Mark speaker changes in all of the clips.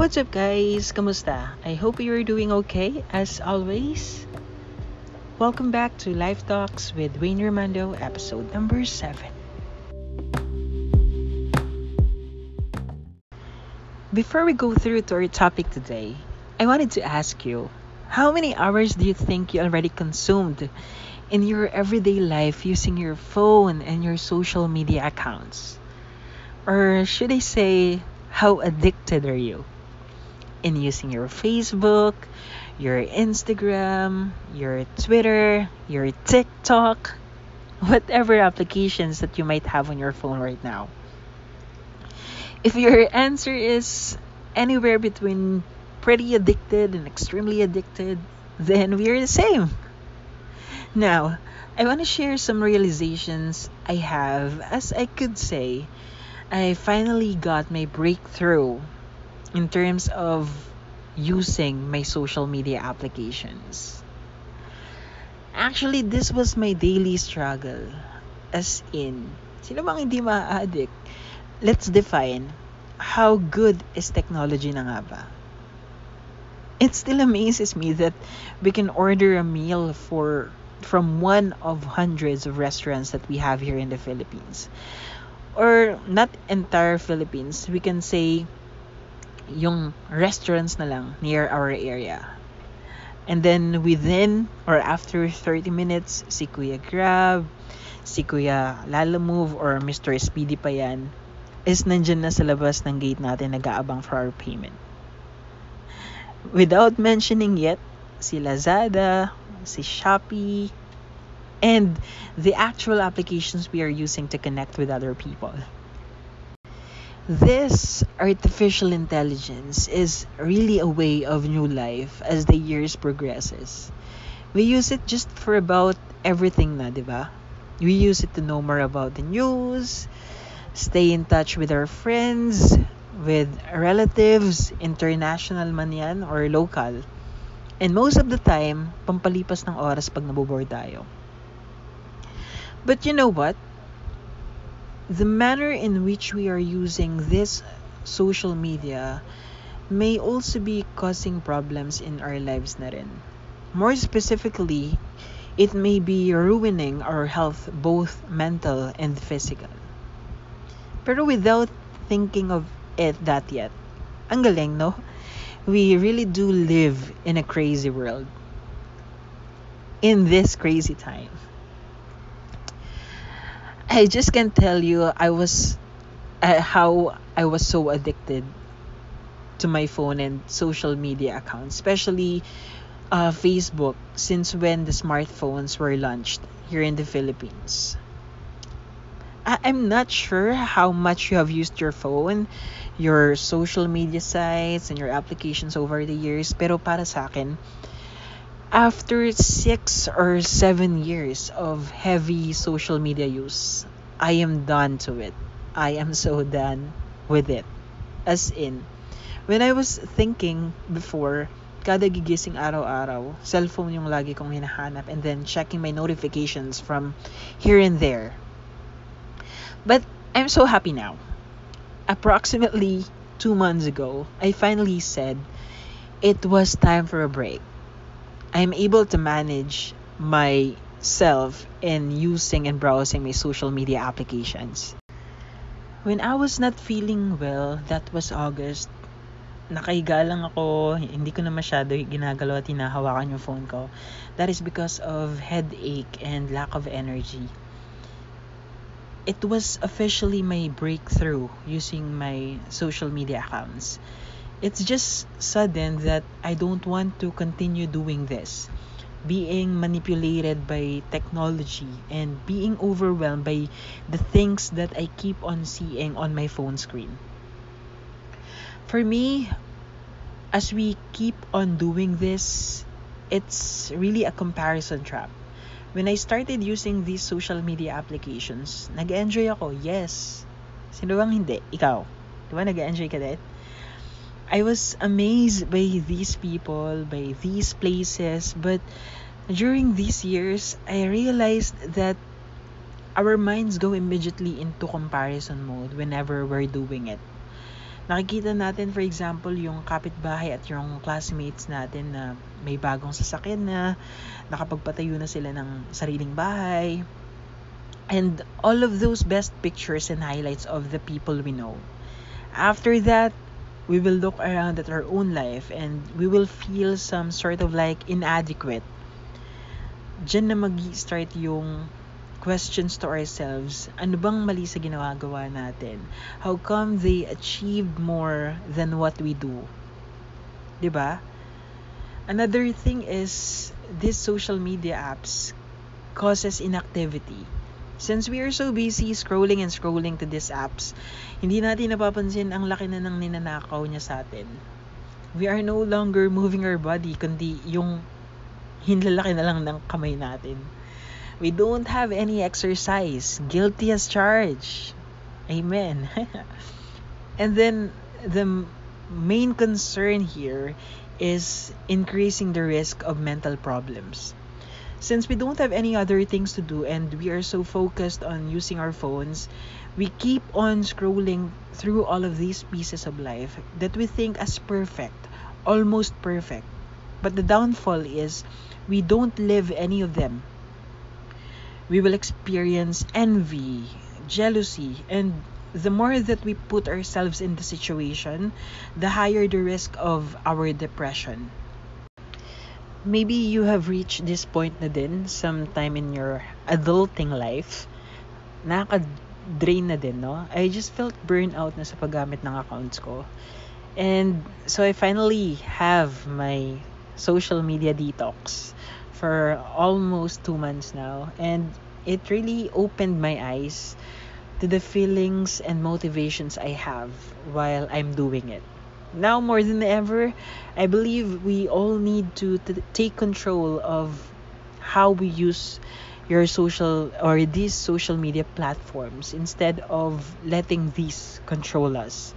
Speaker 1: What's up guys? Kamusta? I hope you're doing okay as always. Welcome back to Life Talks with Wayne Romando, episode number 7. Before we go through to our topic today, I wanted to ask you, how many hours do you think you already consumed in your everyday life using your phone and your social media accounts? Or should I say, how addicted are you in using your Facebook, your Instagram, your Twitter, your TikTok, whatever applications that you might have on your phone right now? If your answer is anywhere between pretty addicted and extremely addicted, then we're the same. Now, I want to share some realizations I have as I could say I finally got my breakthrough in terms of using my social media applications. Actually, this was my daily struggle. As in, sino bang hindi ma-addict? Let's define, how good is technology na nga ba? It still amazes me that we can order a meal for from one of hundreds of restaurants that we have here in the Philippines or not entire Philippines, we can say yung restaurants na lang near our area. And then within or after 30 minutes, si Kuya Grab, si Kuya Lalamove or Mr. Speedy pa yan, is nandyan na sa labas ng gate natin nag-aabang for our payment. Without mentioning yet, si Lazada, si Shopee, and the actual applications we are using to connect with other people. This artificial intelligence is really a way of new life as the years progresses. We use it just for about everything na, di ba? We use it to know more about the news, stay in touch with our friends, with relatives, international man yan or local. And most of the time, pampalipas ng oras pag naboboard tayo. But you know what? The manner in which we are using this social media may also be causing problems in our lives na rin. More specifically, it may be ruining our health both mental and physical. Pero without thinking of it that yet, ang galing, no? We really do live in a crazy world. In this crazy time. I just can tell you I was uh, how I was so addicted to my phone and social media accounts, especially uh, Facebook, since when the smartphones were launched here in the Philippines. I- I'm not sure how much you have used your phone, your social media sites, and your applications over the years, pero para sa akin, after six or seven years of heavy social media use, I am done to it. I am so done with it. As in, when I was thinking before, kada gigising araw-araw, cellphone yung lagi kong hinahanap and then checking my notifications from here and there. But I'm so happy now. Approximately two months ago, I finally said it was time for a break. I'm able to manage myself in using and browsing my social media applications. When I was not feeling well, that was August, nakahiga lang ako, hindi ko na masyado ginagalaw at hinahawakan yung phone ko. That is because of headache and lack of energy. It was officially my breakthrough using my social media accounts. It's just sudden that I don't want to continue doing this. Being manipulated by technology and being overwhelmed by the things that I keep on seeing on my phone screen. For me, as we keep on doing this, it's really a comparison trap. When I started using these social media applications, nag-enjoy ako, yes. Sino bang hindi? Ikaw. Di nag-enjoy ka din? I was amazed by these people, by these places, but during these years, I realized that our minds go immediately into comparison mode whenever we're doing it. Nakikita natin, for example, yung kapitbahay at yung classmates natin na may bagong sasakyan na, nakapagpatayo na sila ng sariling bahay, and all of those best pictures and highlights of the people we know. After that, we will look around at our own life and we will feel some sort of like inadequate. Diyan na mag-start yung questions to ourselves. Ano bang mali sa ginagawa natin? How come they achieved more than what we do? 'Di ba? Another thing is these social media apps causes inactivity Since we are so busy scrolling and scrolling to these apps, hindi natin napapansin ang laki na ng ninanakaw niya sa atin. We are no longer moving our body, kundi yung hinlalaki na lang ng kamay natin. We don't have any exercise. Guilty as charged. Amen. and then the main concern here is increasing the risk of mental problems since we don't have any other things to do and we are so focused on using our phones, we keep on scrolling through all of these pieces of life that we think as perfect, almost perfect. But the downfall is we don't live any of them. We will experience envy, jealousy, and the more that we put ourselves in the situation, the higher the risk of our depression maybe you have reached this point na din sometime in your adulting life. Nakaka-drain na din, no? I just felt burnout na sa paggamit ng accounts ko. And so I finally have my social media detox for almost two months now. And it really opened my eyes to the feelings and motivations I have while I'm doing it now more than ever, I believe we all need to, to take control of how we use your social or these social media platforms instead of letting these control us.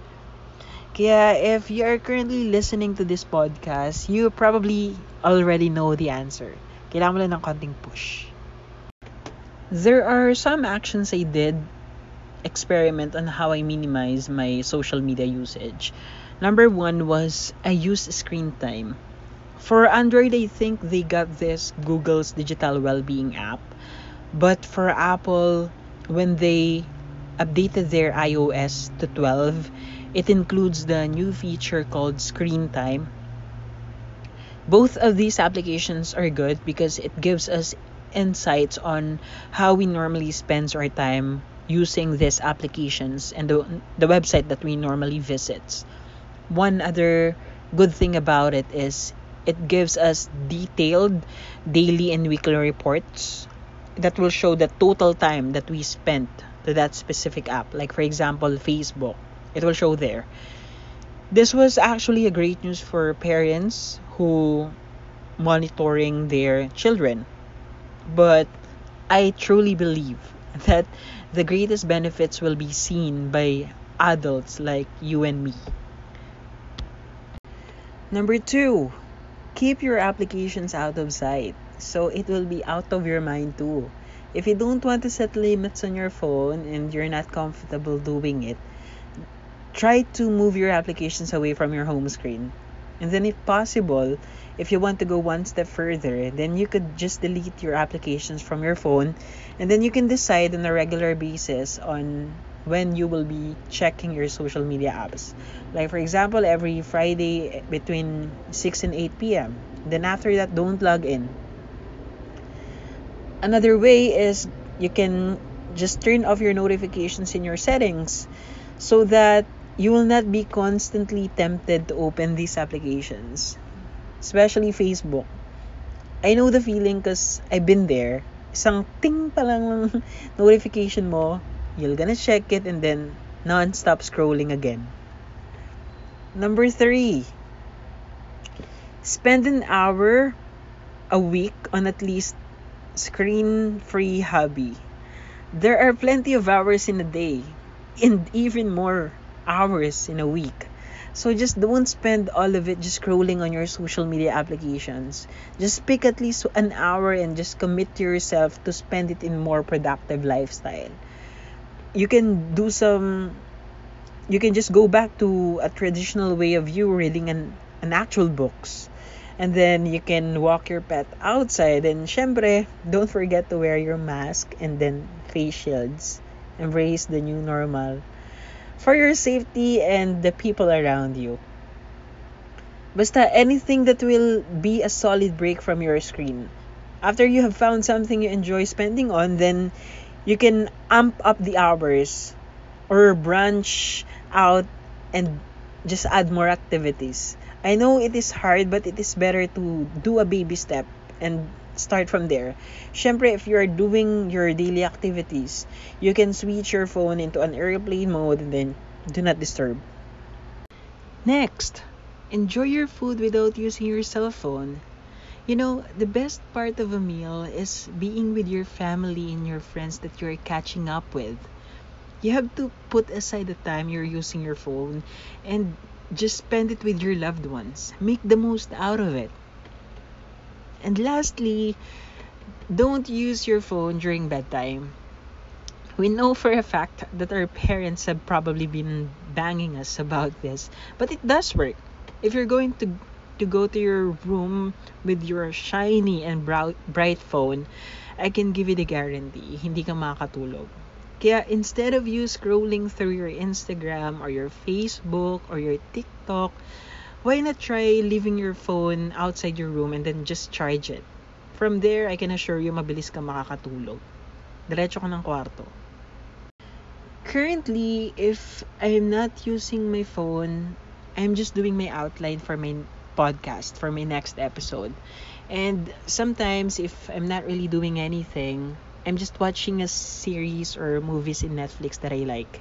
Speaker 1: Kaya if you are currently listening to this podcast, you probably already know the answer. Kailangan mo lang ng konting push. There are some actions I did experiment on how I minimize my social media usage. Number one was I use screen time. For Android, I think they got this Google's digital well-being app. But for Apple, when they updated their iOS to 12, it includes the new feature called Screen Time. Both of these applications are good because it gives us insights on how we normally spend our time using these applications and the, the website that we normally visit one other good thing about it is it gives us detailed daily and weekly reports that will show the total time that we spent to that specific app. Like for example, Facebook, it will show there. This was actually a great news for parents who monitoring their children. But I truly believe that the greatest benefits will be seen by adults like you and me. Number two, keep your applications out of sight. So it will be out of your mind too. If you don't want to set limits on your phone and you're not comfortable doing it, try to move your applications away from your home screen. And then, if possible, if you want to go one step further, then you could just delete your applications from your phone and then you can decide on a regular basis on when you will be checking your social media apps. Like for example, every Friday between 6 and 8 p.m. Then after that, don't log in. Another way is you can just turn off your notifications in your settings so that you will not be constantly tempted to open these applications, especially Facebook. I know the feeling because I've been there. Isang ting pa lang notification mo, You're gonna check it and then non-stop scrolling again. Number three, spend an hour a week on at least screen-free hobby. There are plenty of hours in a day and even more hours in a week. So just don't spend all of it just scrolling on your social media applications. Just pick at least an hour and just commit to yourself to spend it in more productive lifestyle you can do some you can just go back to a traditional way of you reading an, an actual books. And then you can walk your pet outside. And syempre, don't forget to wear your mask and then face shields. Embrace the new normal for your safety and the people around you. Basta anything that will be a solid break from your screen. After you have found something you enjoy spending on, then you can amp up the hours or branch out and just add more activities. I know it is hard, but it is better to do a baby step and start from there. Syempre, if you are doing your daily activities, you can switch your phone into an airplane mode and then do not disturb. Next, enjoy your food without using your cell phone. You know, the best part of a meal is being with your family and your friends that you're catching up with. You have to put aside the time you're using your phone and just spend it with your loved ones. Make the most out of it. And lastly, don't use your phone during bedtime. We know for a fact that our parents have probably been banging us about this, but it does work. If you're going to to go to your room with your shiny and bright phone, I can give you the guarantee, hindi ka makakatulog. Kaya instead of you scrolling through your Instagram or your Facebook or your TikTok, why not try leaving your phone outside your room and then just charge it? From there, I can assure you, mabilis ka makakatulog. Diretso ka ng kwarto. Currently, if I'm not using my phone, I'm just doing my outline for my podcast, for my next episode. And sometimes, if I'm not really doing anything, I'm just watching a series or movies in Netflix that I like.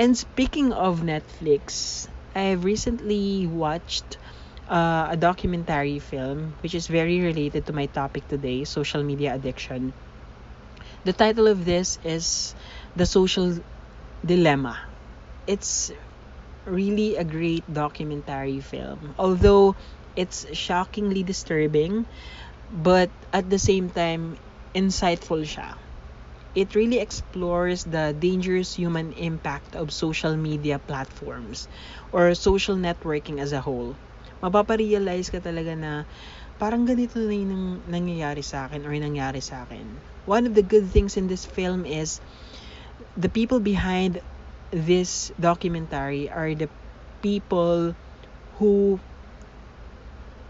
Speaker 1: And speaking of Netflix, I've recently watched uh, a documentary film which is very related to my topic today social media addiction. The title of this is The Social Dilemma. It's really a great documentary film. Although it's shockingly disturbing, but at the same time, insightful siya it really explores the dangerous human impact of social media platforms or social networking as a whole. Mapaparealize ka talaga na parang ganito na yung nangyayari sa akin or nangyari sa akin. One of the good things in this film is the people behind this documentary are the people who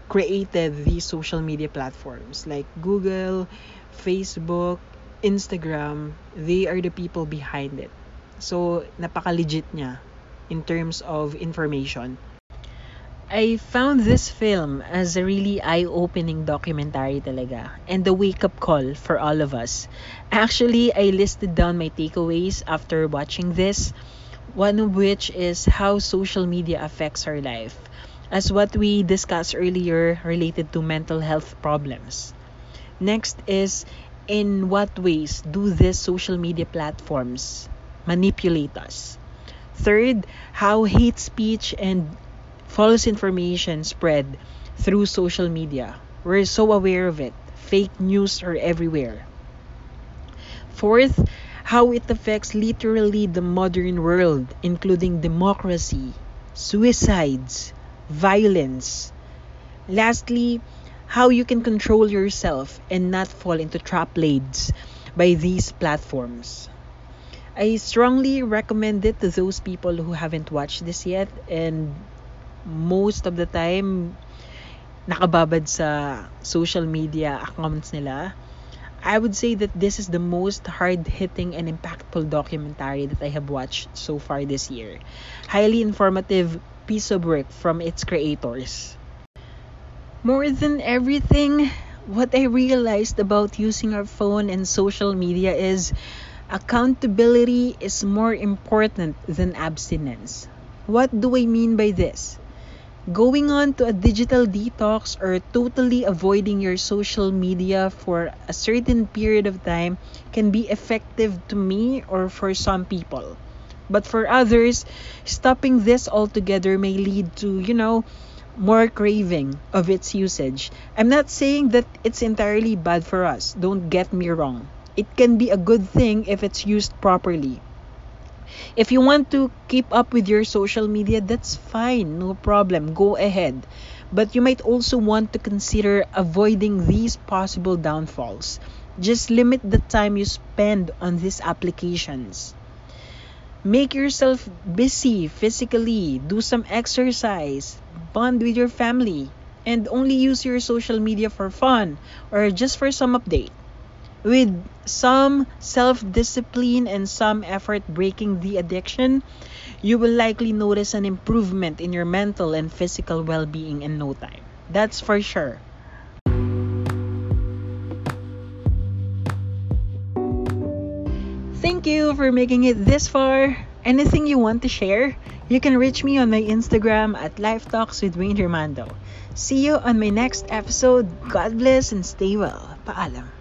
Speaker 1: created these social media platforms like Google, Facebook, Instagram, they are the people behind it. So, napaka-legit niya in terms of information. I found this film as a really eye-opening documentary talaga and a wake-up call for all of us. Actually, I listed down my takeaways after watching this, one of which is how social media affects our life, as what we discussed earlier related to mental health problems. Next is in what ways do these social media platforms manipulate us? Third, how hate speech and false information spread through social media. We're so aware of it. Fake news are everywhere. Fourth, how it affects literally the modern world, including democracy, suicides, violence. Lastly, how you can control yourself and not fall into trap laid by these platforms. I strongly recommend it to those people who haven't watched this yet and most of the time nakababad sa social media accounts nila. I would say that this is the most hard-hitting and impactful documentary that I have watched so far this year. Highly informative piece of work from its creators. More than everything, what I realized about using our phone and social media is accountability is more important than abstinence. What do I mean by this? Going on to a digital detox or totally avoiding your social media for a certain period of time can be effective to me or for some people. But for others, stopping this altogether may lead to, you know, more craving of its usage. I'm not saying that it's entirely bad for us, don't get me wrong. It can be a good thing if it's used properly. If you want to keep up with your social media, that's fine, no problem. Go ahead. But you might also want to consider avoiding these possible downfalls. Just limit the time you spend on these applications. Make yourself busy physically, do some exercise, bond with your family, and only use your social media for fun or just for some update. With some self discipline and some effort breaking the addiction, you will likely notice an improvement in your mental and physical well being in no time. That's for sure. Thank you for making it this far. Anything you want to share? You can reach me on my Instagram at Life Talks with Wayne Hermando. See you on my next episode. God bless and stay well. Paalam.